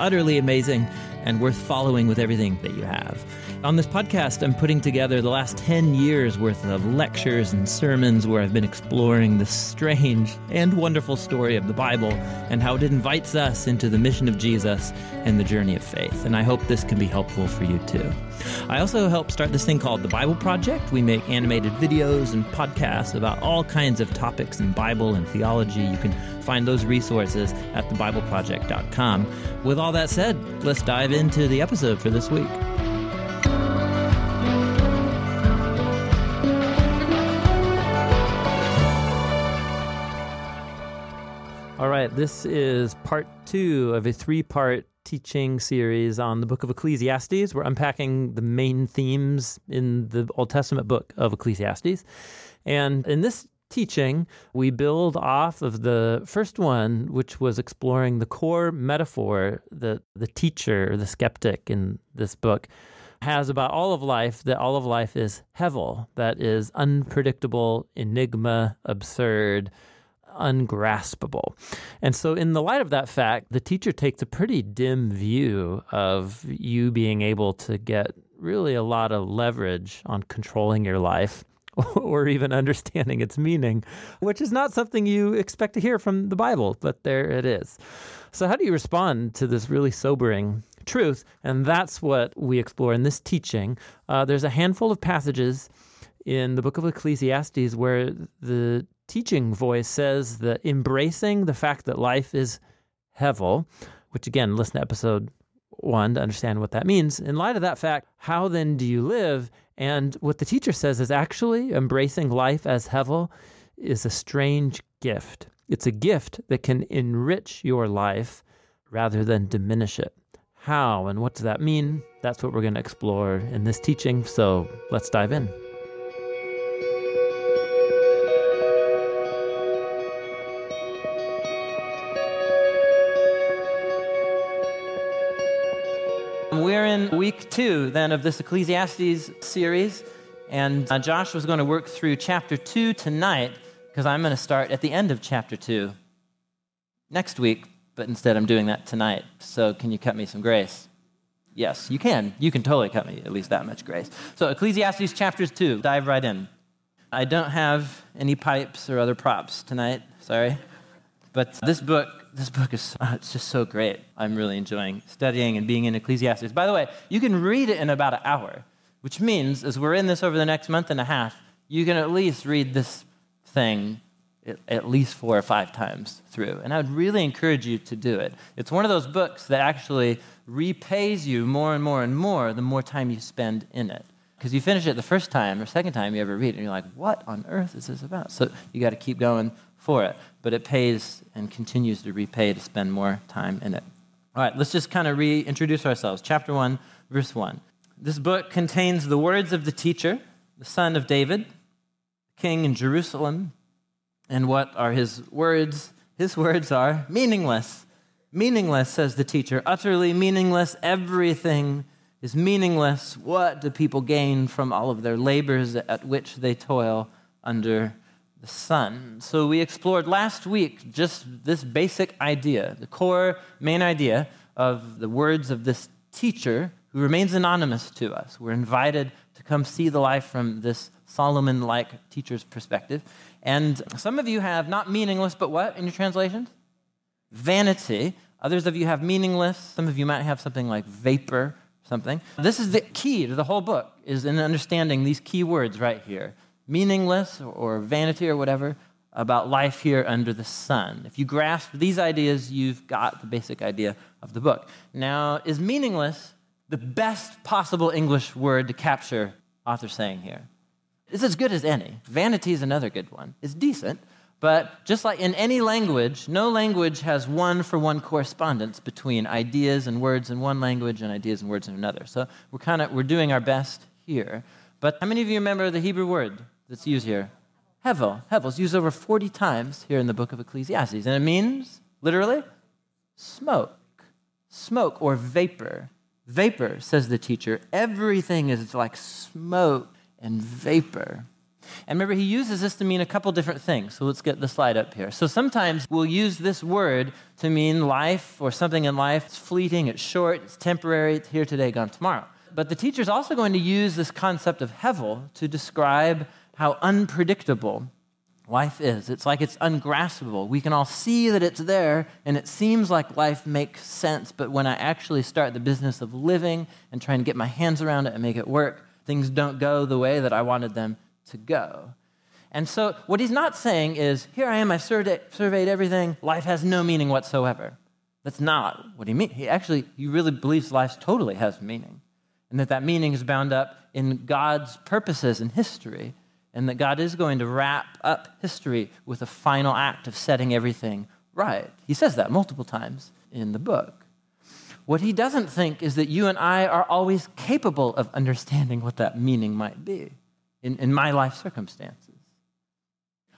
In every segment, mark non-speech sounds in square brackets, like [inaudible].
utterly amazing and worth following with everything that you have. On this podcast, I'm putting together the last 10 years worth of lectures and sermons where I've been exploring the strange and wonderful story of the Bible and how it invites us into the mission of Jesus and the journey of faith. And I hope this can be helpful for you too. I also help start this thing called the Bible Project. We make animated videos and podcasts about all kinds of topics in Bible and theology. You can find those resources at thebibleproject.com. With all that said, let's dive into the episode for this week. All right, this is part two of a three part teaching series on the book of Ecclesiastes. We're unpacking the main themes in the Old Testament book of Ecclesiastes. And in this teaching, we build off of the first one, which was exploring the core metaphor that the teacher, the skeptic in this book, has about all of life that all of life is hevel, that is unpredictable, enigma, absurd ungraspable. And so, in the light of that fact, the teacher takes a pretty dim view of you being able to get really a lot of leverage on controlling your life [laughs] or even understanding its meaning, which is not something you expect to hear from the Bible, but there it is. So, how do you respond to this really sobering truth? And that's what we explore in this teaching. Uh, there's a handful of passages in the book of Ecclesiastes where the teaching voice says that embracing the fact that life is hevel, which again, listen to episode one to understand what that means. In light of that fact, how then do you live? And what the teacher says is actually embracing life as hevel is a strange gift. It's a gift that can enrich your life rather than diminish it. How and what does that mean? That's what we're going to explore in this teaching. So let's dive in. In week two then of this Ecclesiastes series, and uh, Josh was going to work through chapter two tonight because I'm going to start at the end of chapter two next week, but instead I'm doing that tonight. So, can you cut me some grace? Yes, you can. You can totally cut me at least that much grace. So, Ecclesiastes chapters two, dive right in. I don't have any pipes or other props tonight, sorry. But this book this book is uh, [laughs] it's just so great. I'm really enjoying studying and being in Ecclesiastes. By the way, you can read it in about an hour, which means as we're in this over the next month and a half, you can at least read this thing at least four or five times through. And I would really encourage you to do it. It's one of those books that actually repays you more and more and more the more time you spend in it. Because you finish it the first time or second time you ever read it, and you're like, what on earth is this about? So you got to keep going for it, but it pays and continues to repay to spend more time in it. All right, let's just kind of reintroduce ourselves. Chapter 1, verse 1. This book contains the words of the teacher, the son of David, king in Jerusalem. And what are his words? His words are meaningless. Meaningless, says the teacher, utterly meaningless. Everything is meaningless. What do people gain from all of their labors at which they toil under the sun. So we explored last week just this basic idea, the core main idea of the words of this teacher who remains anonymous to us. We're invited to come see the life from this Solomon like teacher's perspective. And some of you have not meaningless, but what in your translations? Vanity. Others of you have meaningless. Some of you might have something like vapor, something. This is the key to the whole book, is in understanding these key words right here meaningless or vanity or whatever about life here under the sun. If you grasp these ideas, you've got the basic idea of the book. Now, is meaningless the best possible English word to capture author saying here? It's as good as any. Vanity is another good one. It's decent, but just like in any language, no language has one for one correspondence between ideas and words in one language and ideas and words in another. So we're kind of we're doing our best here. But how many of you remember the Hebrew word that's used here. Hevel. Hevel is used over 40 times here in the book of Ecclesiastes. And it means, literally, smoke. Smoke or vapor. vapor, says the teacher. Everything is like smoke and vapor. And remember, he uses this to mean a couple different things. So let's get the slide up here. So sometimes we'll use this word to mean life or something in life. It's fleeting, it's short, it's temporary, it's here today, gone tomorrow. But the teacher is also going to use this concept of hevel to describe how unpredictable life is. It's like it's ungraspable. We can all see that it's there, and it seems like life makes sense, but when I actually start the business of living and trying to get my hands around it and make it work, things don't go the way that I wanted them to go. And so, what he's not saying is, here I am, I've surveyed everything, life has no meaning whatsoever. That's not what he means. He actually, he really believes life totally has meaning, and that that meaning is bound up in God's purposes and history, and that God is going to wrap up history with a final act of setting everything right. He says that multiple times in the book. What he doesn't think is that you and I are always capable of understanding what that meaning might be in, in my life circumstances.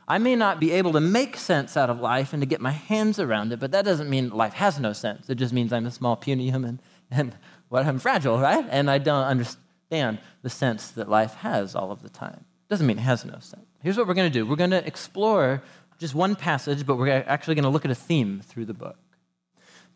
I may not be able to make sense out of life and to get my hands around it, but that doesn't mean life has no sense. It just means I'm a small, puny human [laughs] and well, I'm fragile, right? And I don't understand the sense that life has all of the time. Doesn't mean it has no sense. Here's what we're going to do we're going to explore just one passage, but we're actually going to look at a theme through the book.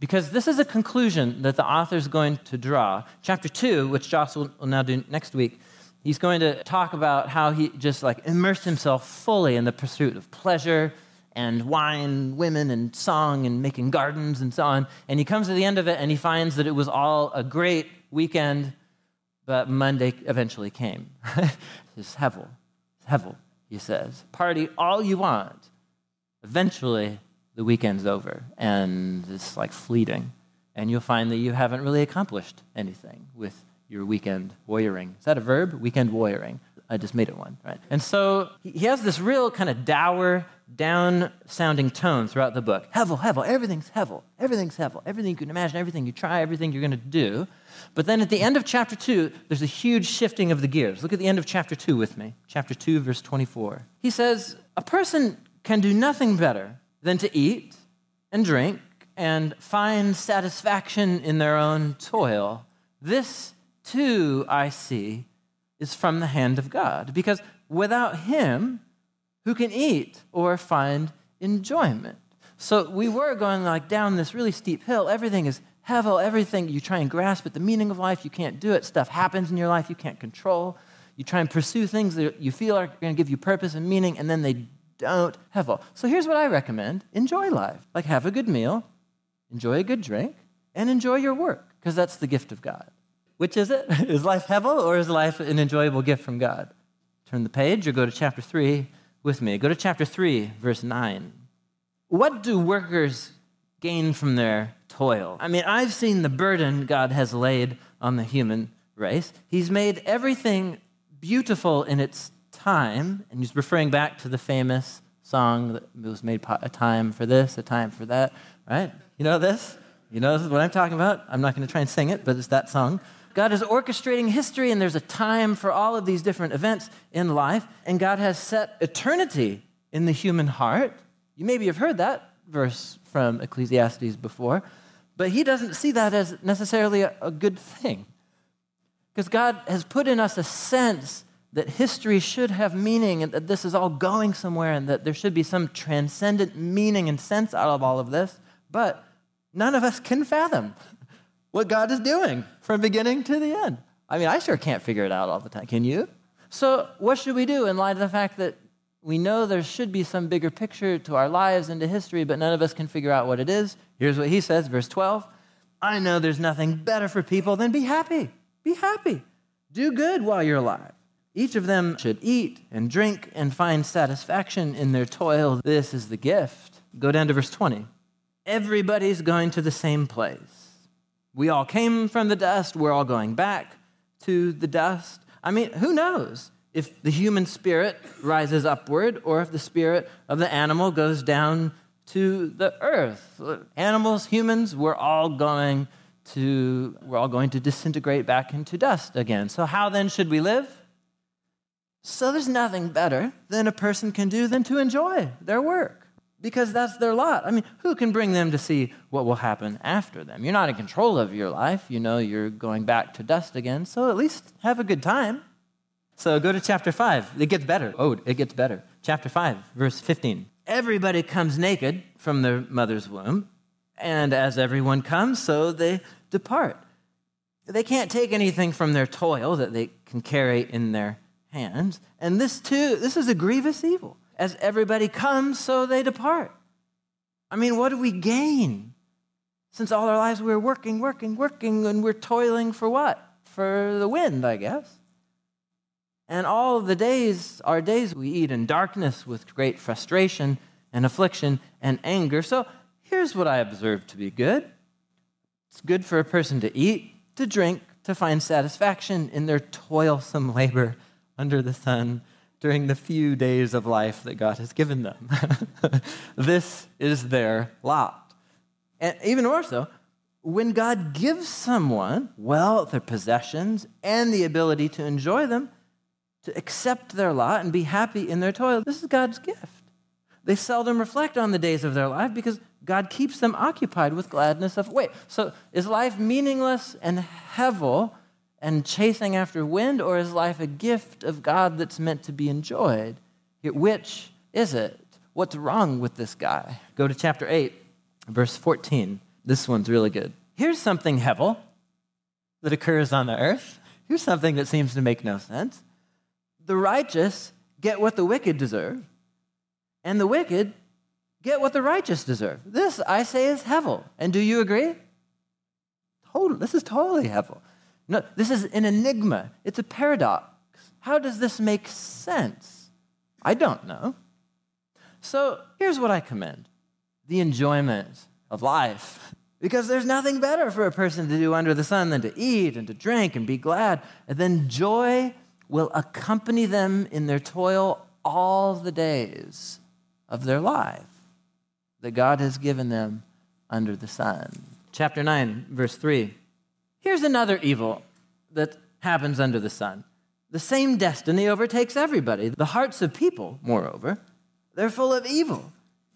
Because this is a conclusion that the author is going to draw. Chapter 2, which Josh will now do next week, He's going to talk about how he just like immersed himself fully in the pursuit of pleasure and wine, women, and song, and making gardens and so on. And he comes to the end of it and he finds that it was all a great weekend, but Monday eventually came. [laughs] it's hevel. Hevel, he says. Party all you want. Eventually, the weekend's over and it's like fleeting. And you'll find that you haven't really accomplished anything with your weekend warrioring. Is that a verb? Weekend warrioring. I just made it one, right? And so he has this real kind of dour, down sounding tone throughout the book. Hevel, Hevel, everything's Hevel, everything's Hevel, everything you can imagine, everything you try, everything you're going to do. But then at the end of chapter 2, there's a huge shifting of the gears. Look at the end of chapter 2 with me. Chapter 2, verse 24. He says, A person can do nothing better than to eat and drink and find satisfaction in their own toil. This too, I see, is from the hand of God. Because without Him, who can eat or find enjoyment? So we were going like down this really steep hill. Everything is hevel, everything you try and grasp at the meaning of life, you can't do it. Stuff happens in your life you can't control. You try and pursue things that you feel are going to give you purpose and meaning, and then they don't hevel. So here's what I recommend enjoy life. Like, have a good meal, enjoy a good drink, and enjoy your work, because that's the gift of God. Which is it? [laughs] Is life hevel or is life an enjoyable gift from God? Turn the page or go to chapter 3 with me. Go to chapter 3, verse 9. What do workers gain from their toil? I mean, I've seen the burden God has laid on the human race. He's made everything beautiful in its time, and he's referring back to the famous song that was made a time for this, a time for that, right? You know this? You know this is what I'm talking about? I'm not going to try and sing it, but it's that song. God is orchestrating history, and there's a time for all of these different events in life, and God has set eternity in the human heart. You maybe have heard that verse from Ecclesiastes before, but he doesn't see that as necessarily a, a good thing. Because God has put in us a sense that history should have meaning and that this is all going somewhere and that there should be some transcendent meaning and sense out of all of this, but none of us can fathom what God is doing from beginning to the end. I mean, I sure can't figure it out all the time. Can you? So, what should we do in light of the fact that we know there should be some bigger picture to our lives and to history, but none of us can figure out what it is? Here's what he says, verse 12 I know there's nothing better for people than be happy. Be happy. Do good while you're alive. Each of them should eat and drink and find satisfaction in their toil. This is the gift. Go down to verse 20. Everybody's going to the same place. We all came from the dust, we're all going back to the dust. I mean, who knows if the human spirit rises upward or if the spirit of the animal goes down to the earth. Animals, humans, we're all going to we're all going to disintegrate back into dust again. So how then should we live? So there's nothing better than a person can do than to enjoy their work because that's their lot. I mean, who can bring them to see what will happen after them? You're not in control of your life. You know you're going back to dust again, so at least have a good time. So go to chapter 5. It gets better. Oh, it gets better. Chapter 5, verse 15. Everybody comes naked from their mother's womb, and as everyone comes, so they depart. They can't take anything from their toil that they can carry in their hands. And this too, this is a grievous evil. As everybody comes, so they depart. I mean, what do we gain? Since all our lives we're working, working, working, and we're toiling for what? For the wind, I guess. And all the days, are days, we eat in darkness with great frustration and affliction and anger. So here's what I observe to be good it's good for a person to eat, to drink, to find satisfaction in their toilsome labor under the sun during the few days of life that God has given them. [laughs] this is their lot. And even more so, when God gives someone wealth or possessions and the ability to enjoy them, to accept their lot and be happy in their toil, this is God's gift. They seldom reflect on the days of their life because God keeps them occupied with gladness of wait. So is life meaningless and hevel and chasing after wind, or is life a gift of God that's meant to be enjoyed? Which is it? What's wrong with this guy? Go to chapter 8, verse 14. This one's really good. Here's something hevel that occurs on the earth. Here's something that seems to make no sense. The righteous get what the wicked deserve, and the wicked get what the righteous deserve. This, I say, is Hevel. And do you agree? Total, this is totally Hevel. No, this is an enigma. It's a paradox. How does this make sense? I don't know. So here's what I commend the enjoyment of life. [laughs] Because there's nothing better for a person to do under the sun than to eat and to drink and be glad. And then joy will accompany them in their toil all the days of their life that God has given them under the sun. Chapter 9, verse 3. Here's another evil that happens under the sun. The same destiny overtakes everybody. The hearts of people, moreover, they're full of evil.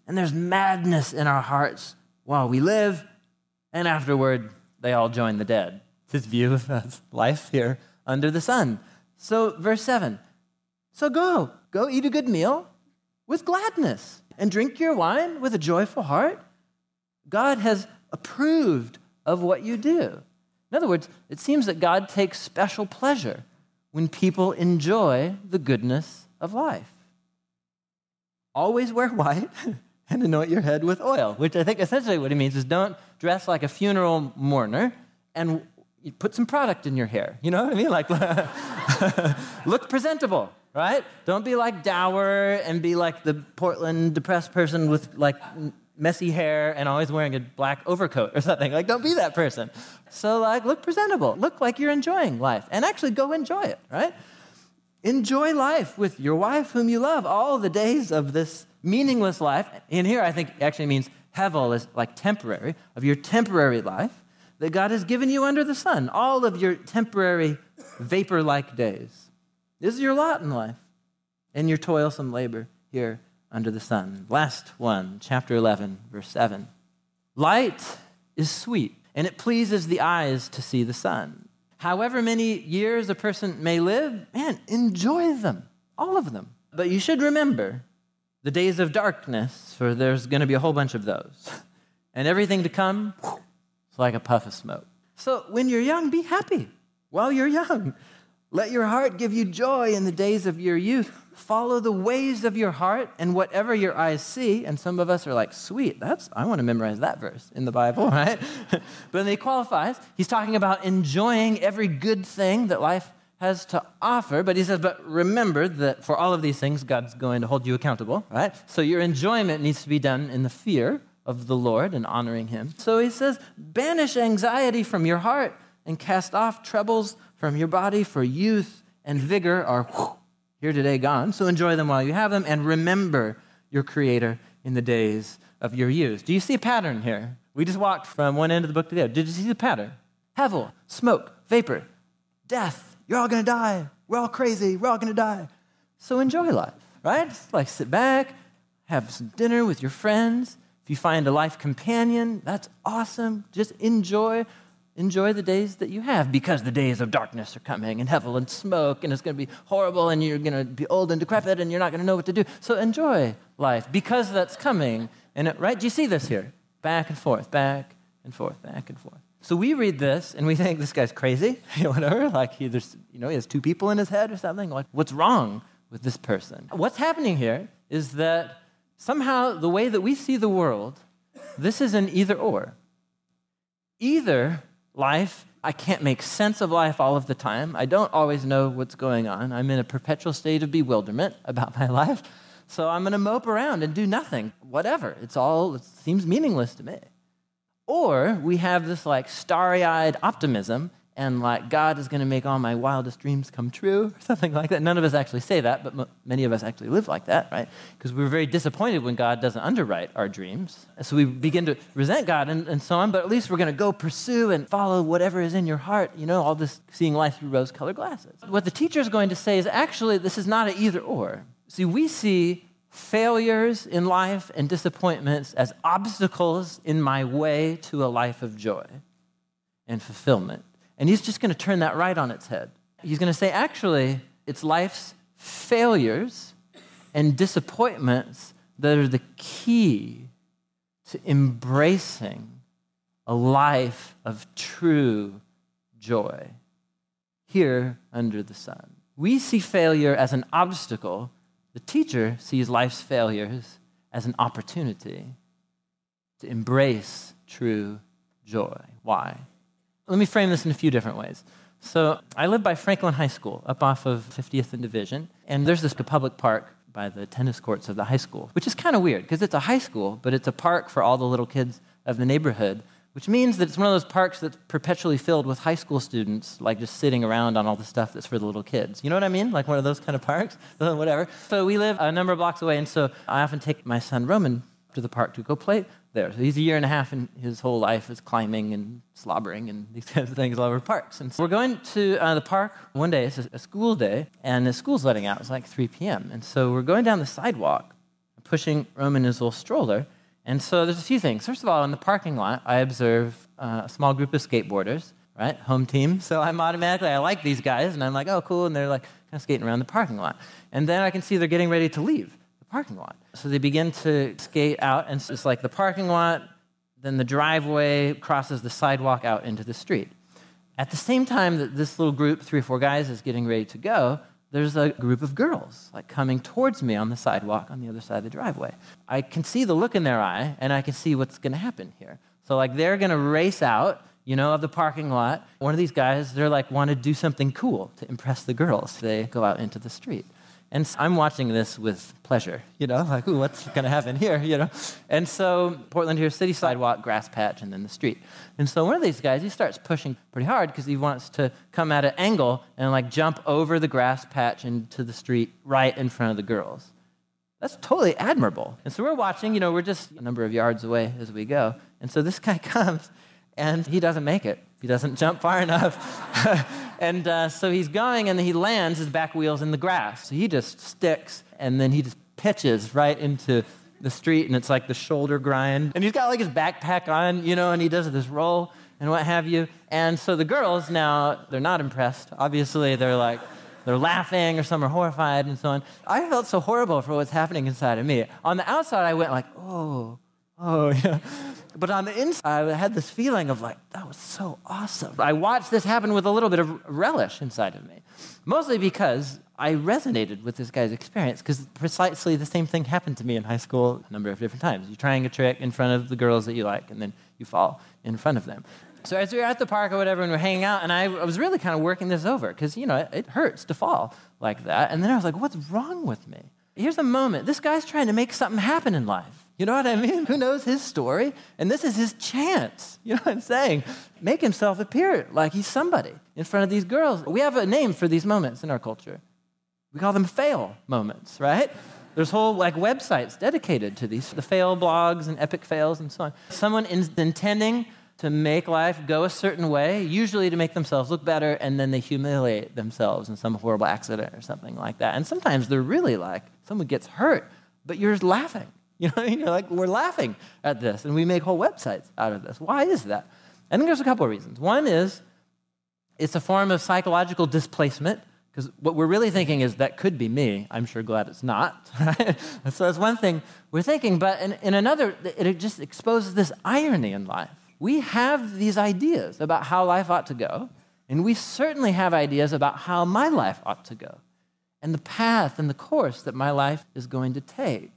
And there's madness in our hearts while we live, and afterward, they all join the dead. His view of [laughs] life here under the sun. So, verse 7 So go, go eat a good meal with gladness and drink your wine with a joyful heart? God has approved of what you do. In other words, it seems that God takes special pleasure when people enjoy the goodness of life. Always wear white [laughs] and anoint your head with oil, which I think essentially what he means is don't dress like a funeral mourner and put some product in your hair. You know what I mean? Like, [laughs] look presentable right? Don't be like dour and be like the Portland depressed person with like messy hair and always wearing a black overcoat or something. Like, don't be that person. So, like, look presentable. Look like you're enjoying life and actually go enjoy it, right? Enjoy life with your wife whom you love all the days of this meaningless life. In here I think actually means hevel is like temporary, of your temporary life that God has given you under the sun, all of your temporary vapor like days. This is your lot in life and your toilsome labor here under the sun. Last one, chapter 11, verse 7. Light is sweet, and it pleases the eyes to see the sun. However many years a person may live, man, enjoy them, all of them. But you should remember the days of darkness, for there's going to be a whole bunch of those. And everything to come, like a puff of smoke. So when you're young, be happy while you're young. Let your heart give you joy in the days of your youth. Follow the ways of your heart and whatever your eyes see. And some of us are like, sweet, that's I want to memorize that verse in the Bible, [laughs] right? but then he qualifies. He's talking about enjoying every good thing that life has to offer. But he says, but remember that for all of these things, God's going to hold you accountable, right? So your enjoyment needs to be done in the fear of the Lord and honoring him. So he says, banish anxiety from your heart and cast off troubles from your body, for youth and vigor are here today gone. So enjoy them while you have them and remember your Creator in the days of your youth. Do you see a pattern here? We just walked from one end of the book to the other. Did you see the pattern? Hevel, smoke, vapor, death. You're all going to die. We're all crazy. We're all going to die. So enjoy life, right? Like sit back, have some dinner with your friends. If you find a life companion, that's awesome. Just enjoy enjoy the days that you have because the days of darkness are coming and hevel and smoke and it's going to be horrible and you're going to be old and decrepit and you're not going to know what to do. So enjoy life because that's coming. And it, right? Do you see this here? Back and forth, back and forth, back and forth. So we read this and we think this guy's crazy, [laughs] whatever. Like he, there's, you know, he has two people in his head or something. Like what's wrong with this person? What's happening here is that somehow the way that we see the world, this is an either or. Either life. I can't make sense of life all of the time. I don't always know what's going on. I'm in a perpetual state of bewilderment [laughs] about my life. So I'm going to mope around and do nothing, whatever. It's all, it seems meaningless to me. Or we have this like starry eyed optimism and like God is going to make all my wildest dreams come true, or something like that. None of us actually say that, but m- many of us actually live like that, right? Because we're very disappointed when God doesn't underwrite our dreams. So we begin to resent God and, and so on, but at least we're going to go pursue and follow whatever is in your heart, you know, all this seeing life through rose colored glasses. What the teacher is going to say is actually, this is not an either or. See, we see failures in life and disappointments as obstacles in my way to a life of joy and fulfillment. And he's just going to turn that right on its head. He's going to say, actually, it's life's failures and disappointments that are the key to embracing a life of true joy here under the sun. We see failure as an obstacle. The teacher sees life's failures as an opportunity to embrace true joy. Why? Let me frame this in a few different ways. So I live by Franklin High School, up off of 50th and Division, and there's this public park by the tennis courts of the high school, which is kind of weird because it's a high school, but it's a park for all the little kids of the neighborhood, which means that it's one of those parks that's perpetually filled with high school students, like just sitting around on all the stuff that's for the little kids. You know what I mean? Like one of those kind of parks, [laughs] whatever. So we live a number of blocks away, and so I often take my son Roman to the park to go play there. So he's a year and a half, and his whole life is climbing and slobbering and [laughs] these kinds of things all over parks. And so we're going to uh, the park one day. It's a, school day, and the school's letting out. It's like 3 p.m. And so we're going down the sidewalk, pushing Roman in his little stroller. And so there's a few things. First of all, in the parking lot, I observe uh, a small group of skateboarders, right? Home team. [laughs] So I'm automatically, I like these guys, and I'm like, oh, cool. And they're like kind of skating around the parking lot. And then I can see they're getting ready to leave the parking lot. So they begin to skate out, and it's like the parking lot, then the driveway crosses the sidewalk out into the street. At the same time that this little group, three or four guys, is getting ready to go, there's a group of girls like coming towards me on the sidewalk on the other side of the driveway. I can see the look in their eye, and I can see what's going to happen here. So like they're going to race out, you know, of the parking lot. One of these guys, they're like want to do something cool to impress the girls. They go out into the street. And I'm watching this with pleasure, you know, like, ooh, what's going to happen here, [laughs] you know? And so Portland here, city sidewalk, grass patch, and then the street. And so one of these guys, he starts pushing pretty hard because he wants to come at an angle and like jump over the grass patch into the street right in front of the girls. That's totally admirable. And so we're watching, you know, we're just a number of yards away as we go. And so this guy [laughs] comes and he doesn't make it. He doesn't jump far enough. [laughs] and uh, so he's going, and he lands his back wheels in the grass. So he just sticks, and then he just pitches right into the street, and it's like the shoulder grind. And he's got like his backpack on, you know, and he does this roll and what have you. And so the girls now, they're not impressed. Obviously, they're like, they're laughing or some are horrified and so on. I felt so horrible for what's happening inside of me. On the outside, I went like, oh, oh, [laughs] yeah. But on the inside, I had this feeling of like, that was so awesome. I watched this happen with a little bit of relish inside of me, mostly because I resonated with this guy's experience, because precisely the same thing happened to me in high school a number of different times. You're trying a trick in front of the girls that you like, and then you fall in front of them. So as we were at the park or whatever, and we are hanging out, and I, was really kind of working this over, because, you know, it, it hurts to fall like that. And then I was like, what's wrong with me? Here's a moment. This guy's trying to make something happen in life. You know what I mean? Who knows his story? And this is his chance. [laughs] You know what I'm saying? Make himself appear like he's somebody in front of these girls. We have a name for these moments in our culture. We call them fail moments, right? There's whole like websites dedicated to these, the fail blogs and epic fails and so on. Someone is intending to make life go a certain way, usually to make themselves look better, and then they humiliate themselves in some horrible accident or something like that. And sometimes they're really like, someone gets hurt, but you're laughing You know, you're like, we're laughing at this, and we make whole websites out of this. Why is that? I think there's a couple of reasons. One is it's a form of psychological displacement, because what we're really thinking is that could be me. I'm sure glad it's not. [laughs] so that's one thing we're thinking. But in, in another, it just exposes this irony in life. We have these ideas about how life ought to go, and we certainly have ideas about how my life ought to go, and the path and the course that my life is going to take.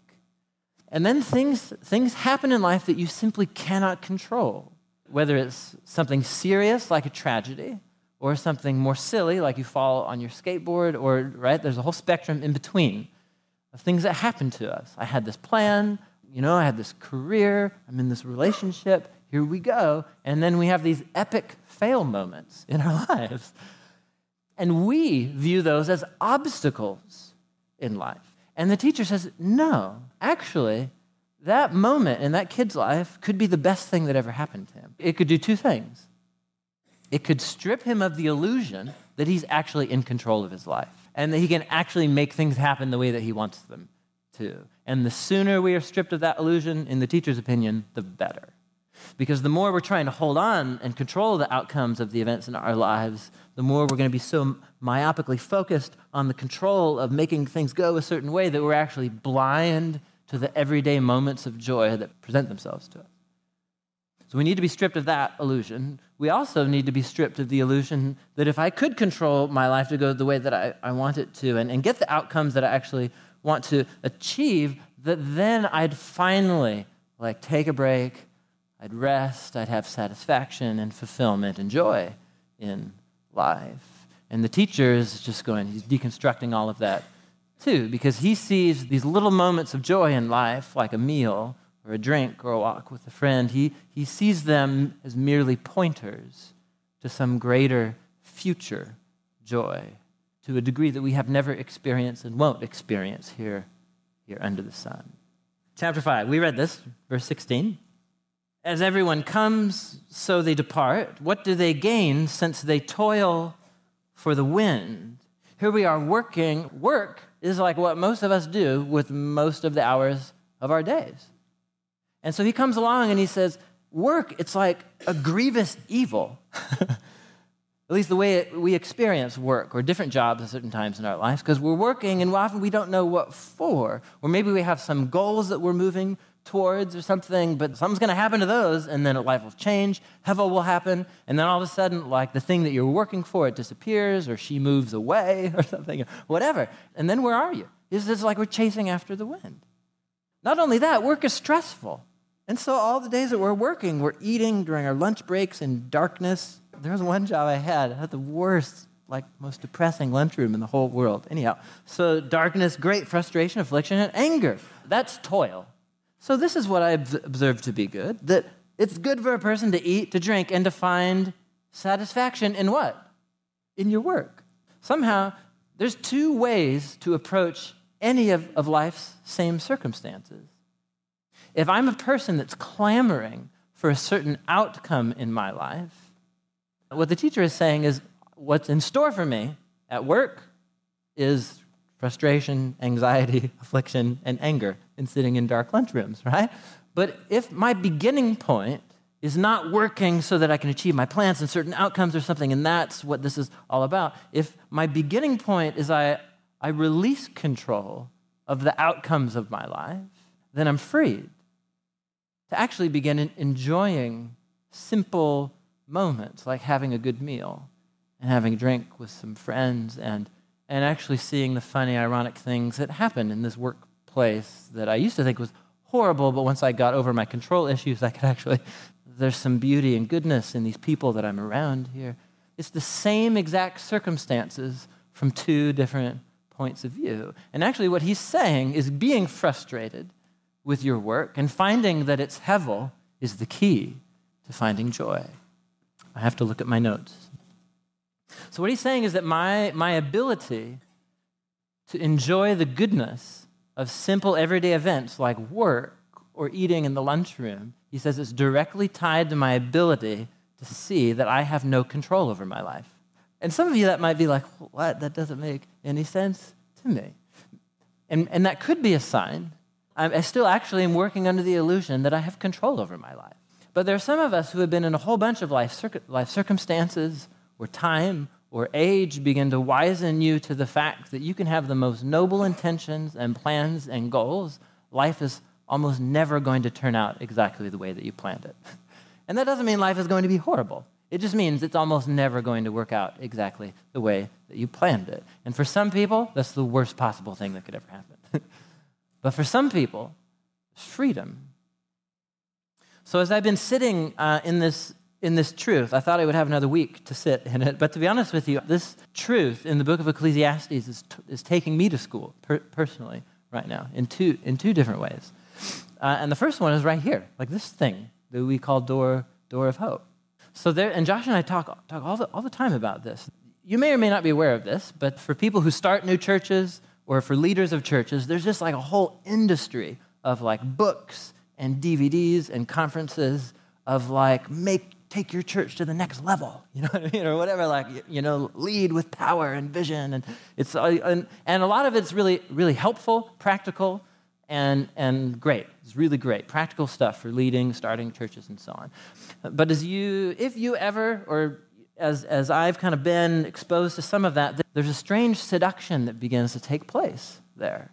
And then things, things happen in life that you simply cannot control, whether it's something serious like a tragedy or something more silly like you fall on your skateboard or, right, there's a whole spectrum in between of things that happen to us. I had this plan, you know, I had this career, I'm in this relationship, here we go. And then we have these epic fail moments in our [laughs] lives. And we view those as obstacles in life. And the teacher says, no, actually, that moment in that kid's life could be the best thing that ever happened to him. It could do two things. It could strip him of the illusion that he's actually in control of his life and that he can actually make things happen the way that he wants them to. And the sooner we are stripped of that illusion, in the teacher's opinion, the better. Because the more we're trying to hold on and control the outcomes of the events in our lives, the more we're going to be so myopically focused on the control of making things go a certain way that we're actually blind to the everyday moments of joy that present themselves to us. So we need to be stripped of that illusion. We also need to be stripped of the illusion that if I could control my life to go the way that I, I want it to and, and get the outcomes that I actually want to achieve, that then I'd finally like take a break, I'd rest, I'd have satisfaction and fulfillment and joy in life. And the teacher is just going, he's deconstructing all of that too, because he sees these little moments of joy in life, like a meal or a drink or a walk with a friend. He, he sees them as merely pointers to some greater future joy to a degree that we have never experienced and won't experience here, here under the sun. Chapter 5, we read this, verse 16. As everyone comes, so they depart. What do they gain since they toil for the wind? Here we are working. Work is like what most of us do with most of the hours of our days. And so he comes along and he says, Work, it's like a grievous evil. [laughs] At least the way it, we experience work or different jobs at certain times in our lives, because we're working and often we don't know what for. Or maybe we have some goals that we're moving towards or something, but something's going to happen to those, and then life will change, hevel will happen, and then all of a sudden, like the thing that you're working for, it disappears, or she moves away, [laughs] or something, whatever. And then where are you? It's just like we're chasing after the wind. Not only that, work is stressful. And so all the days that we're working, we're eating during our lunch breaks in darkness. There was one job I had, I had the worst like most depressing lunchroom in the whole world. Anyhow, so darkness, great frustration, affliction, and anger. That's toil. So, this is what I observe to be good that it's good for a person to eat, to drink, and to find satisfaction in what? In your work. Somehow, there's two ways to approach any of, of life's same circumstances. If I'm a person that's clamoring for a certain outcome in my life, what the teacher is saying is what's in store for me at work is frustration, anxiety, [laughs] affliction, and anger in sitting in dark lunchrooms, right? But if my beginning point is not working so that I can achieve my plans and certain outcomes or something, and that's what this is all about, if my beginning point is I, I release control of the outcomes of my life, then I'm freed to actually begin enjoying simple moments like having a good meal and having a drink with some friends and and actually seeing the funny, ironic things that happen in this workplace that I used to think was horrible, but once I got over my control issues, I could actually, there's some beauty and goodness in these people that I'm around here. It's the same exact circumstances from two different points of view. And actually, what he's saying is being frustrated with your work and finding that it's hevel is the key to finding joy. I have to look at my notes. So, what he's saying is that my, my ability to enjoy the goodness of simple everyday events like work or eating in the lunchroom, he says it's directly tied to my ability to see that I have no control over my life. And some of you that might be like, what? That doesn't make any sense to me. And, and that could be a sign I still actually am working under the illusion that I have control over my life. But there are some of us who have been in a whole bunch of life, circ- life circumstances or time or age begin to wizen you to the fact that you can have the most noble intentions and plans and goals. Life is almost never going to turn out exactly the way that you planned it. [laughs] And that doesn't mean life is going to be horrible. It just means it's almost never going to work out exactly the way that you planned it. And for some people, that's the worst possible thing that could ever happen. [laughs] but for some people, freedom. So as I've been sitting uh, in this in this truth. I thought I would have another week to sit in it, but to be honest with you, this truth in the book of Ecclesiastes is, t- is taking me to school per- personally right now in two, in two different ways. Uh, and the first one is right here, like this thing that we call door, door of hope. So there, and Josh and I talk, talk all, the, all the time about this. You may or may not be aware of this, but for people who start new churches or for leaders of churches, there's just like a whole industry of like books and DVDs and conferences of like make take your church to the next level, [laughs] you know what I mean, or whatever. Like you know, lead with power and vision, and it's uh, and, and a lot of it's really really helpful, practical, and and great. It's really great, practical stuff for leading, starting churches, and so on. But as you, if you ever, or as as I've kind of been exposed to some of that, there's a strange seduction that begins to take place there,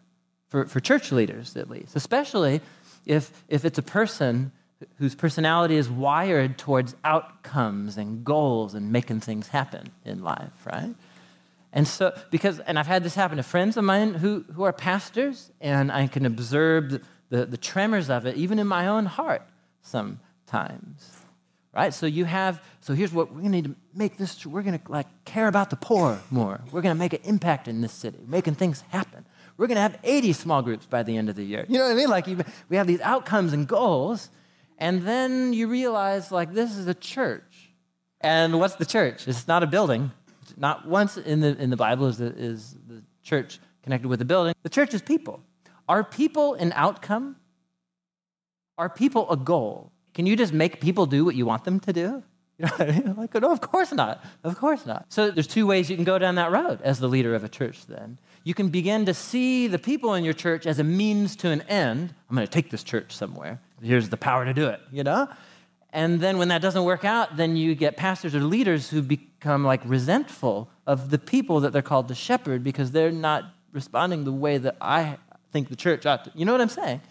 for for church leaders at least, especially if if it's a person whose personality is wired towards outcomes and goals and making things happen in life, right? And so, because, and I've had this happen to friends of mine who, who are pastors, and I can observe the, the, the tremors of it even in my own heart sometimes, right? So you have, so here's what we're gonna need to make this, we're gonna like care about the poor more. We're gonna make an impact in this city, making things happen. We're gonna have 80 small groups by the end of the year. You know what I mean? Like we have these outcomes and goals, and then you realize, like, this is a church. And what's the church? It's not a building. Not once in the, in the Bible is the, is the church connected with a building. The church is people. Are people an outcome? Are people a goal? Can you just make people do what you want them to do? [laughs] You know I mean? Like, no, of course not. Of course not. So there's two ways you can go down that road as the leader of a church then. You can begin to see the people in your church as a means to an end. I'm going to take this church somewhere. Here's the power to do it, you know? And then when that doesn't work out, then you get pastors or leaders who become like resentful of the people that they're called to shepherd because they're not responding the way that I think the church ought to. You know what I'm saying?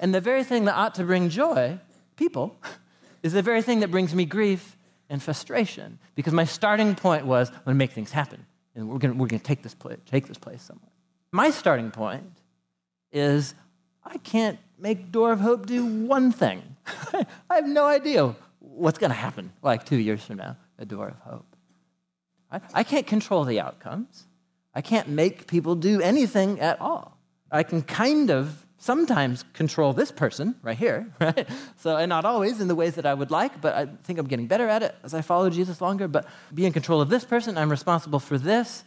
And the very thing that ought to bring joy, people, [laughs] is the very thing that brings me grief and frustration because my starting point was I'm going to make things happen and we're going we're to take this place, take this place somewhere. My starting point is I can't make Door of Hope do one thing. [laughs] I have no idea what's going to happen like two years from now at Door of Hope. I, I can't control the outcomes. I can't make people do anything at all. I can kind of sometimes control this person right here, [laughs] right? So, and not always in the ways that I would like, but I think I'm getting better at it as I follow Jesus longer. But be in control of this person, I'm responsible for this.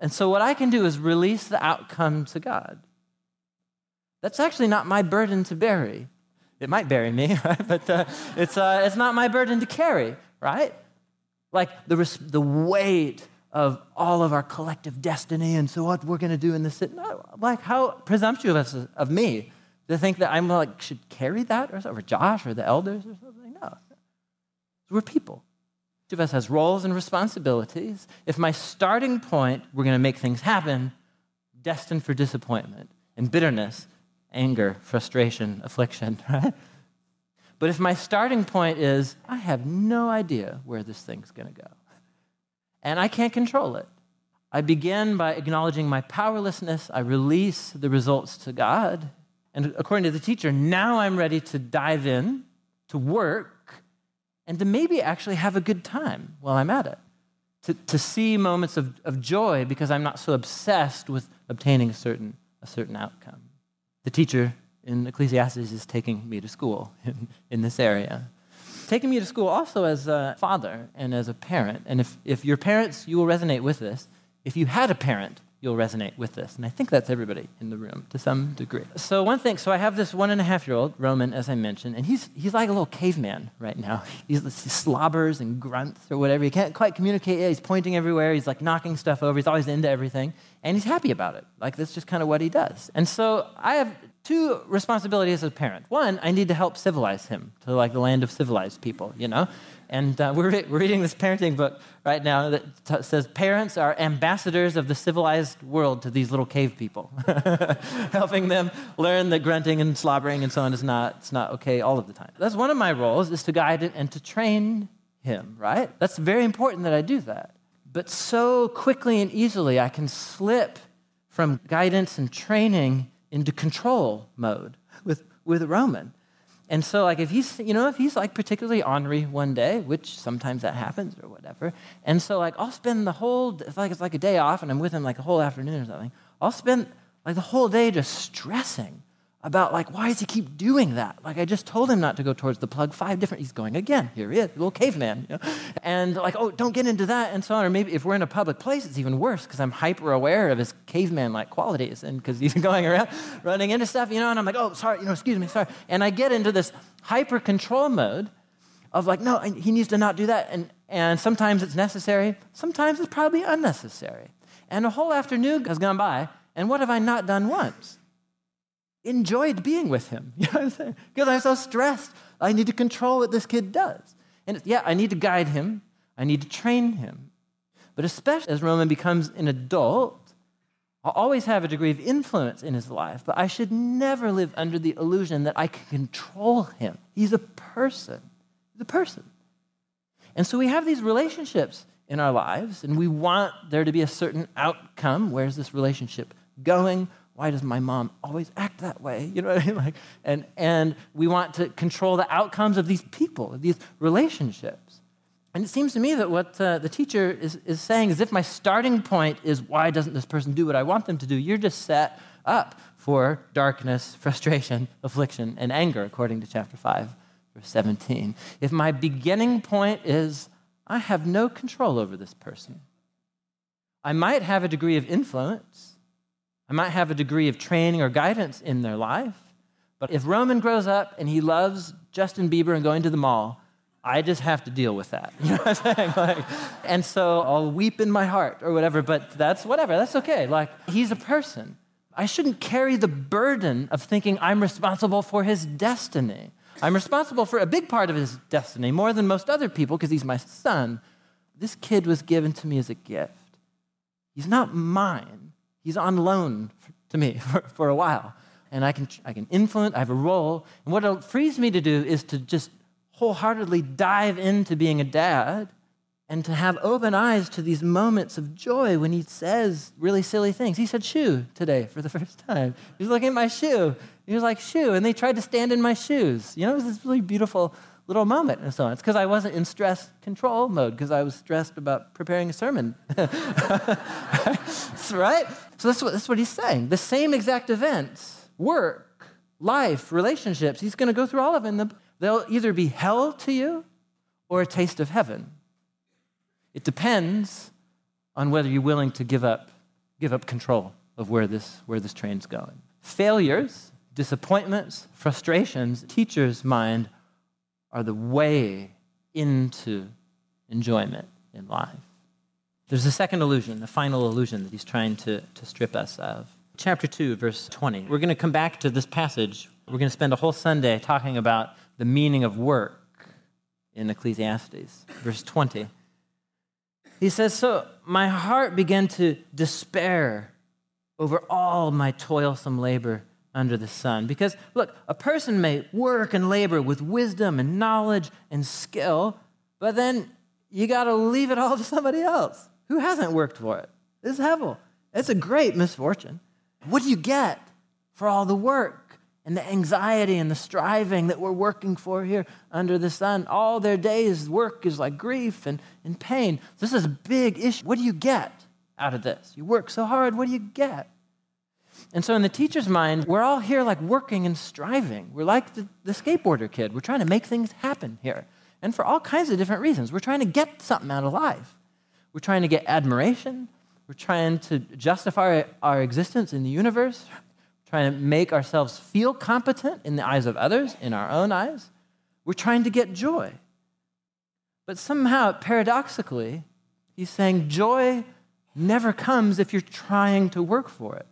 And so, what I can do is release the outcome to God. That's actually not my burden to bury. It might bury me, [laughs] right? But uh, it's, uh, it's not my burden to carry, right? Like the, res- the weight of all of our collective destiny and so what we're going to do in this city. like how presumptuous of me to think that I'm like should carry that or, or Josh or the elders or something. No, we're people. Each of us has roles and responsibilities. If my starting point, we're going to make things happen, destined for disappointment and bitterness anger, frustration, affliction, [laughs] right? But if my starting point is, I have no idea where this thing's going to go, and I can't control it, I begin by acknowledging my powerlessness. I release the results to God. And according to the teacher, now I'm ready to dive in, to work, and to maybe actually have a good time while I'm at it. To, to see moments of, of joy because I'm not so obsessed with obtaining a certain, a certain outcome the teacher in Ecclesiastes is taking me to school [laughs] in, in this area. Taking me to school also as a father and as a parent. And if, if your parents, you will resonate with this. If you had a parent, you'll resonate with this. And I think that's everybody in the room to some degree. So, one thing, so I have this one and a half year old, Roman, as I mentioned, and he's, he's like a little caveman right now. [laughs] He's, he slobbers and grunts or whatever. He can't quite communicate. He's pointing everywhere. He's like knocking stuff over. He's always into everything. And he's happy about it. Like, that's just kind of what he does. And so, I have two responsibilities as a parent. One, I need to help civilize him to like the land of civilized people, you know? And uh, we're, we're reading this parenting book right now that t- says parents are ambassadors of the civilized world to these little cave people, [laughs] helping them learn that grunting and slobbering and so on is not, it's not okay all of the time. That's one of my roles is to guide and to train him, right? That's very important that I do that. But so quickly and easily I can slip from guidance and training into control mode with, with Roman. And so, like, if he's, you know, if he's like particularly ornery one day, which sometimes that happens or whatever, and so, like, I'll spend the whole, like it's like a day off and I'm with him like a whole afternoon or something, I'll spend like the whole day just stressing about like why does he keep doing that? Like i just told him not to go towards the plug. Five different he's going again. Here he is little caveman you know? and like oh don't get into that and so on. Or maybe if we're in a public place it's even worse because i'm hyper aware of his caveman like qualities and because he's [laughs] going around running into stuff you know? And i'm like oh sorry you know excuse me sorry. And i get into this hyper control mode of like no he needs to not do that and and sometimes it's necessary sometimes it's probably unnecessary. And a whole afternoon has gone by and what have i not done once enjoyed being with him. [laughs] You know what I'm saying? Because I'm so stressed. I need to control what this kid does. And yeah, I need to guide him, I need to train him. But especially as Roman becomes an adult, I'll always have a degree of influence in his life, but I should never live under the illusion that I can control him. He's a person. He's a person. And so we have these relationships in our lives, and we want there to be a certain outcome. Where's this relationship going? Why does my mom always act that way? You know what I mean? [laughs] Like, and, and we want to control the outcomes of these people, these relationships. And it seems to me that what uh, the teacher is, is saying is if my starting point is why doesn't this person do what I want them to do, you're just set up for darkness, [laughs] frustration, affliction, and anger, according to chapter 5, verse 17. If my beginning point is I have no control over this person, I might have a degree of influence I might have a degree of training or guidance in their life. But if Roman grows up and he loves Justin Bieber and going to the mall, I just have to deal with that. [laughs] You know what I'm saying? Like, and so I'll weep in my heart or whatever, but that's whatever. That's okay. Like, he's a person. I shouldn't carry the burden of thinking I'm responsible for his destiny. I'm responsible for a big part of his destiny, more than most other people, because he's my son. This kid was given to me as a gift. He's not mine. He's on loan to me [laughs] for, for a while. And I can, I can influence, I have a role. And what it frees me to do is to just wholeheartedly dive into being a dad and to have open eyes to these moments of joy when he says really silly things. He said shoe today for the [laughs] first time. He was looking at my shoe. He was like, shoe. And they tried to stand in my shoes. You know, it was this really beautiful little moment and so on. It's because I wasn't in stress control mode because I was stressed about preparing a sermon. [laughs] right? So that's what, that's what he's saying. The same exact events, work, life, relationships, he's going to go through all of them. They'll either be hell to you or a taste of heaven. It depends on whether you're willing to give up, give up control of where this, where this train's going. Failures, disappointments, frustrations, teacher's mind are the way into enjoyment in life. There's a second illusion, the final illusion that he's trying to, to strip us of. Chapter 2, verse 20. We're going to come back to this passage. We're going to spend a whole Sunday talking about the meaning of work in Ecclesiastes. Verse 20. He says, So my heart began to despair over all my toilsome labor under the sun. Because, look, a person may work and labor with wisdom and knowledge and skill, but then you got to leave it all to somebody else who hasn't worked for it. This is Hevel. It's a great misfortune. What do you get for all the work and the anxiety and the striving that we're working for here under the sun? All their days' work is like grief and, and pain. This is a big issue. What do you get out of this? You work so hard, what do you get? And so, in the teacher's mind, we're all here like working and striving. We're like the, the, skateboarder kid. We're trying to make things happen here. And for all kinds of different reasons. We're trying to get something out of life. We're trying to get admiration. We're trying to justify our existence in the universe. We're trying to make ourselves feel competent in the eyes of others, in our own eyes. We're trying to get joy. But somehow, paradoxically, he's saying joy never comes if you're trying to work for it.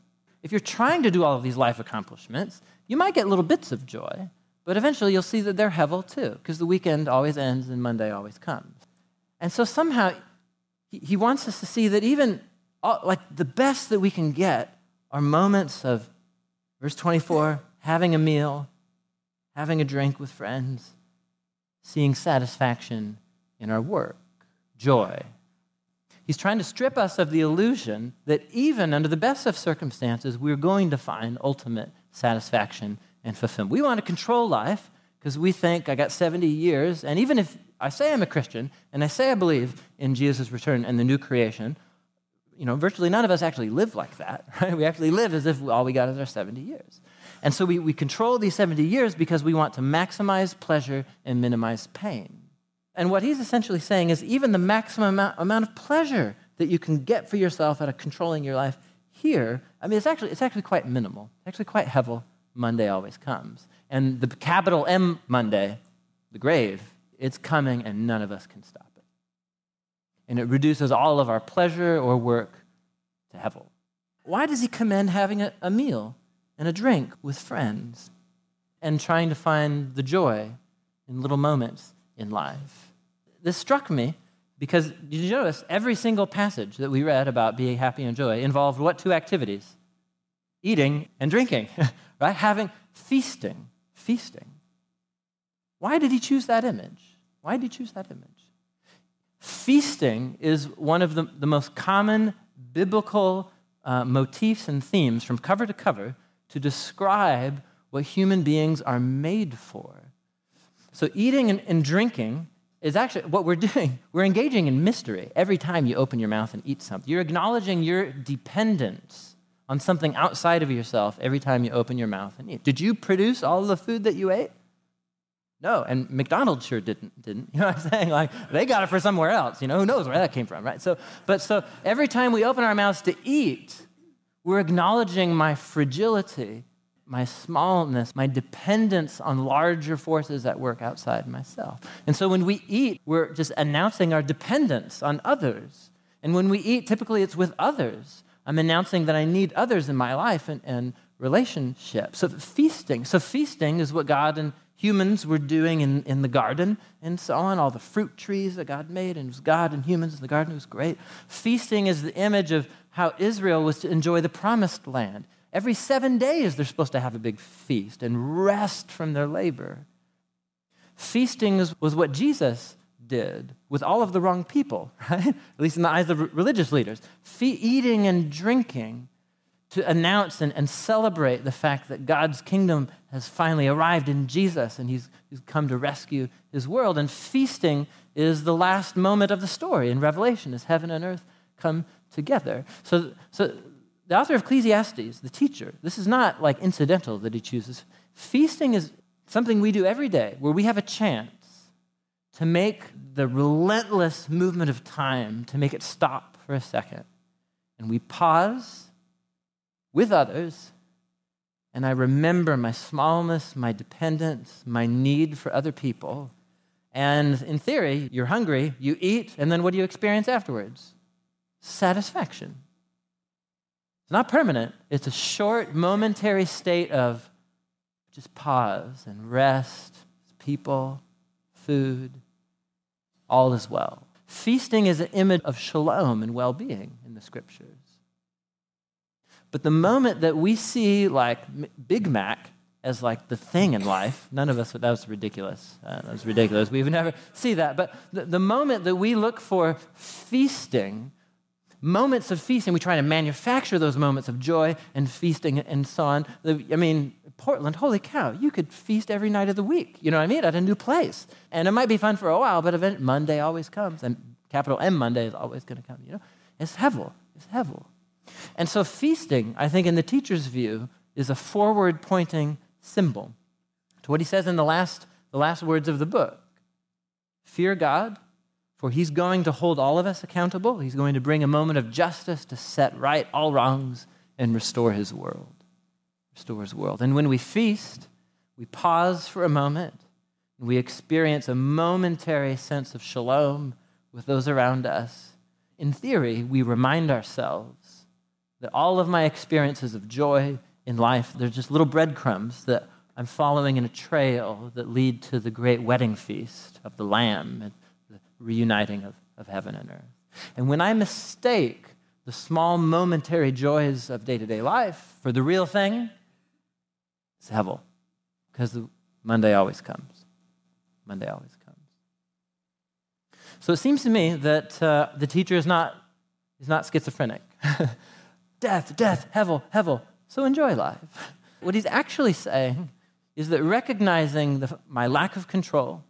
if you're trying to do all of these life accomplishments, you might get little bits of joy, but eventually you'll see that they're hevel too, because the weekend always ends and Monday always comes. And so somehow he, wants us to see that even like the best that we can get are moments of, verse 24, having a meal, having a drink with friends, seeing satisfaction in our work, joy. He's trying to strip us of the illusion that even under the best of circumstances, we're going to find ultimate satisfaction and fulfillment. We want to control life because we think I got 70 years, and even if I say I'm a Christian and I say I believe in Jesus' return and the new creation, you know, virtually none of us actually live like that, [laughs] right? We actually live as if all we got is our 70 years. And so we, we control these 70 years because we want to maximize pleasure and minimize pain. And what he's essentially saying is even the maximum amount, amount of pleasure that you can get for yourself out of controlling your life here, I mean, it's actually, it's actually quite minimal. It's actually quite hevel. Monday always comes. And the capital M Monday, the grave, it's coming and none of us can stop it. And it reduces all of our pleasure or work to hevel. Why does he commend having a, a meal and a drink with friends and trying to find the joy in little moments in life? This struck me because did you notice every single passage that we read about being happy and joy involved what two activities? Eating and drinking, [laughs] right? Having feasting, feasting. Why did he choose that image? Why did he choose that image? Feasting is one of the, the most common biblical uh, motifs and themes from cover to cover to describe what human beings are made for. So, eating and, and drinking is actually what we're [laughs] doing. We're engaging in mystery every time you open your mouth and eat something. You're acknowledging your dependence on something outside of yourself every time you open your mouth and eat. Did you produce all the food that you ate? No, and McDonald's sure didn't, didn't. [laughs] You know what I'm saying? Like they got it for somewhere else. You know, who knows where that came from, right? So, but so every time we open our mouths to eat, we're acknowledging my fragility, my smallness, my dependence on larger forces at work outside myself. And so when we eat, we're just announcing our dependence on others. And when we eat, typically it's with others. I'm announcing that I need others in my life and, and relationships. So feasting. So feasting is what God and humans were doing in, in the garden and so on, all the fruit trees that God made, and it was God and humans in the garden. It was great. Feasting is the image of how Israel was to enjoy the promised land. Every seven days, they're supposed to have a big feast and rest from their labor. Feasting was what Jesus did with all of the wrong people, [laughs] right? At least in the eyes of religious leaders. Fe- eating and drinking to announce and, and celebrate the fact that God's kingdom has finally arrived in Jesus and he's, he's come to rescue his world. And feasting is the last moment of the story in Revelation as heaven and earth come together. So, so the author of Ecclesiastes, the teacher, this is not like incidental that he chooses. Feasting is something we do every day where we have a chance to make the relentless movement of time, to make it stop for a second. And we pause with others, and I remember my smallness, my dependence, my need for other people. And in theory, you're hungry, you eat, and then what do you experience afterwards? Satisfaction. It's not permanent, it's a short, momentary state of just pause and rest, people, food, all is well. Feasting is an image of shalom and well being in the scriptures. But the moment that we see like Big Mac as like the thing in life, none of us, that was ridiculous. Uh, that was ridiculous. We would never see that. But the, the moment that we look for feasting, moments of feasting, we try to manufacture those moments of joy and feasting and so on. I mean, Portland, holy cow, you could feast every night of the week, you know what I mean, at a new place. And it might be fun for a while, but event, Monday always comes, and capital M Monday is always going to come, you know? It's hevel. It's hevel. And so, feasting, I think, in the teacher's view, is a forward pointing symbol to what he says in the last, the last words of the book Fear God, for he's going to hold all of us accountable. He's going to bring a moment of justice to set right all wrongs and restore his world. Restore his world. And when we feast, we pause for a moment and we experience a momentary sense of shalom with those around us. In theory, we remind ourselves That all of my experiences of joy in life, they're just little breadcrumbs that I'm following in a trail that lead to the great wedding feast of the Lamb and the reuniting of, of heaven and earth. And when I mistake the small momentary joys of day to day life for the real thing, it's Hevel. Because Monday always comes. Monday always comes. So it seems to me that uh, the teacher is not, is not schizophrenic. [laughs] death, death, Hevel, Hevel. So enjoy life. [laughs] What he's actually saying is that recognizing the, my lack of control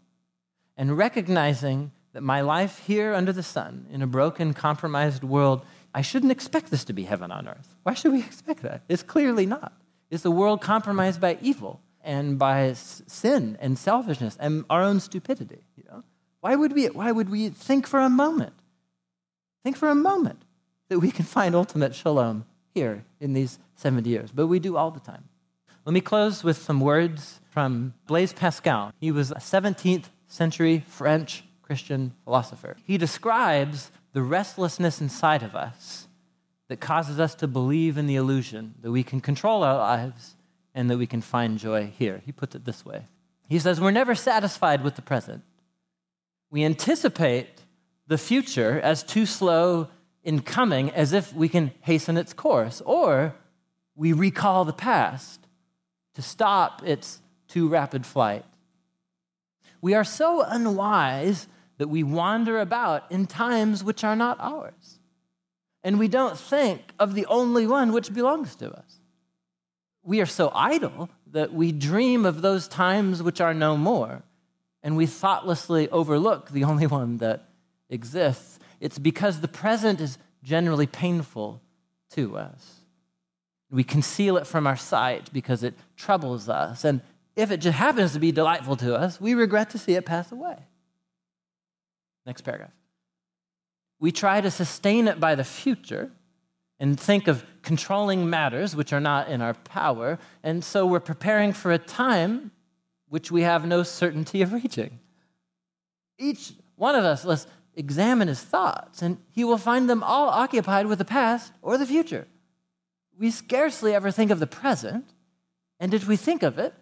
and recognizing that my life here under the sun in a broken, compromised world, I shouldn't expect this to be heaven on earth. Why should we [laughs] expect that? It's clearly not. It's a world compromised by evil and by sin and selfishness and our own stupidity. You know? Why, would we, why would we think for a moment, think for a moment that we can find ultimate shalom here in these 70 years? But we do all the time. Let me close with some words from Blaise Pascal. He was a 17th century French Christian philosopher. He describes the restlessness inside of us that causes us to believe in the illusion that we can control our lives and that we can find joy here. He puts it this way He says, We're never satisfied with the present. We anticipate the future as too slow in coming as if we can hasten its course, or we recall the past to stop its too rapid flight. We are so unwise that we wander about in times which are not ours. And we don't think of the only one which belongs to us. We are so idle that we dream of those times which are no more, and we thoughtlessly overlook the only one that exists. It's because the present is generally painful to us. We conceal it from our sight because it troubles us. And if it just happens to be delightful to us, we regret to see it pass away. Next paragraph. We try to sustain it by the future and think of controlling matters which are not in our power. And so we're preparing for a time which we have no certainty of reaching. Each one of us, let's examine his thoughts, and he will find them all occupied with the past or the future we scarcely ever think of the present, and if we think of it,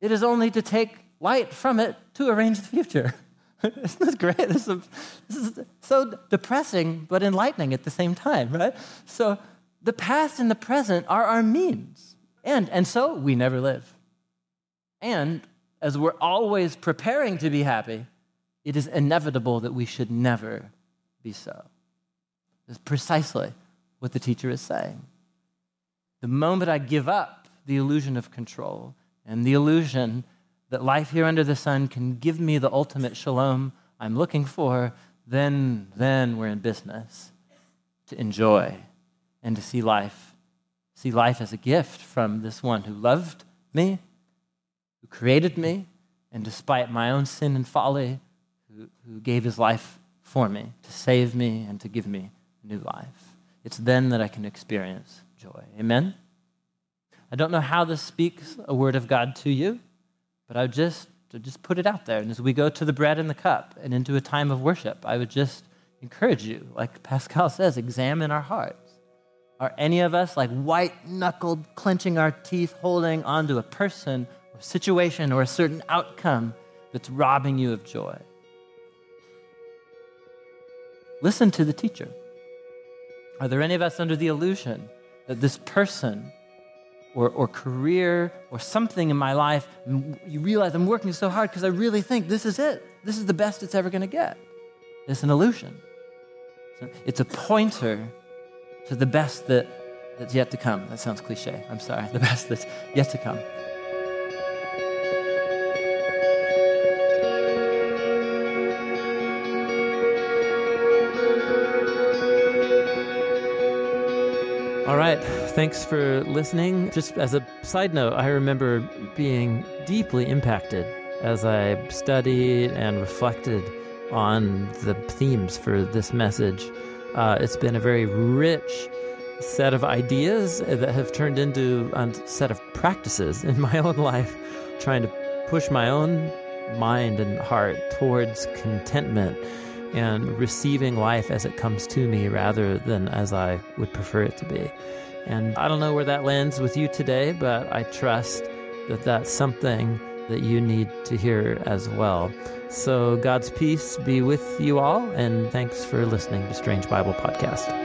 it is only to take light from it to arrange the future. [laughs] Isn't this great? This is, this is so depressing but enlightening at the same time, right? So the past and the present are our means. And, and so we never live. And as we're always preparing to be happy, it is inevitable that we should never be so. That's precisely what the teacher is saying. The moment I give up the illusion of control and the illusion that life here under the sun can give me the ultimate shalom I'm looking for, then, then we're in business to enjoy and to see life, see life as a gift from this one who loved me, who created me, and despite my own sin and folly, who, who gave his life for me to save me and to give me new life. It's then that I can experience joy. Amen? I don't know how this speaks a word of God to you, but I would just, just put it out there. And as we go to the bread and the cup and into a time of worship, I would just encourage you, like Pascal says, examine our hearts. Are any of us like white knuckled, clenching our teeth, holding onto a person or situation or a certain outcome that's robbing you of joy? Listen to the teacher. Are there any of us under the illusion that this person or, or career or something in my life, you realize I'm working so hard because I really think this is it. This is the best it's ever going to get. It's an illusion. It's a pointer to the best that, that's yet to come. That sounds cliche. I'm sorry. The best that's yet to come. All right. Thanks for listening. Just as a side note, I remember being deeply impacted as I studied and reflected on the themes for this message. Uh, it's been a very rich set of ideas that have turned into a set of practices in [laughs] my own life, trying to push my own mind and heart towards contentment and receiving life as it comes to me rather than as I would prefer it to be. And I don't know where that lands with you today, but I trust that that's something that you need to hear as well. So, God's peace be with you all, and thanks for listening to Strange Bible Podcast.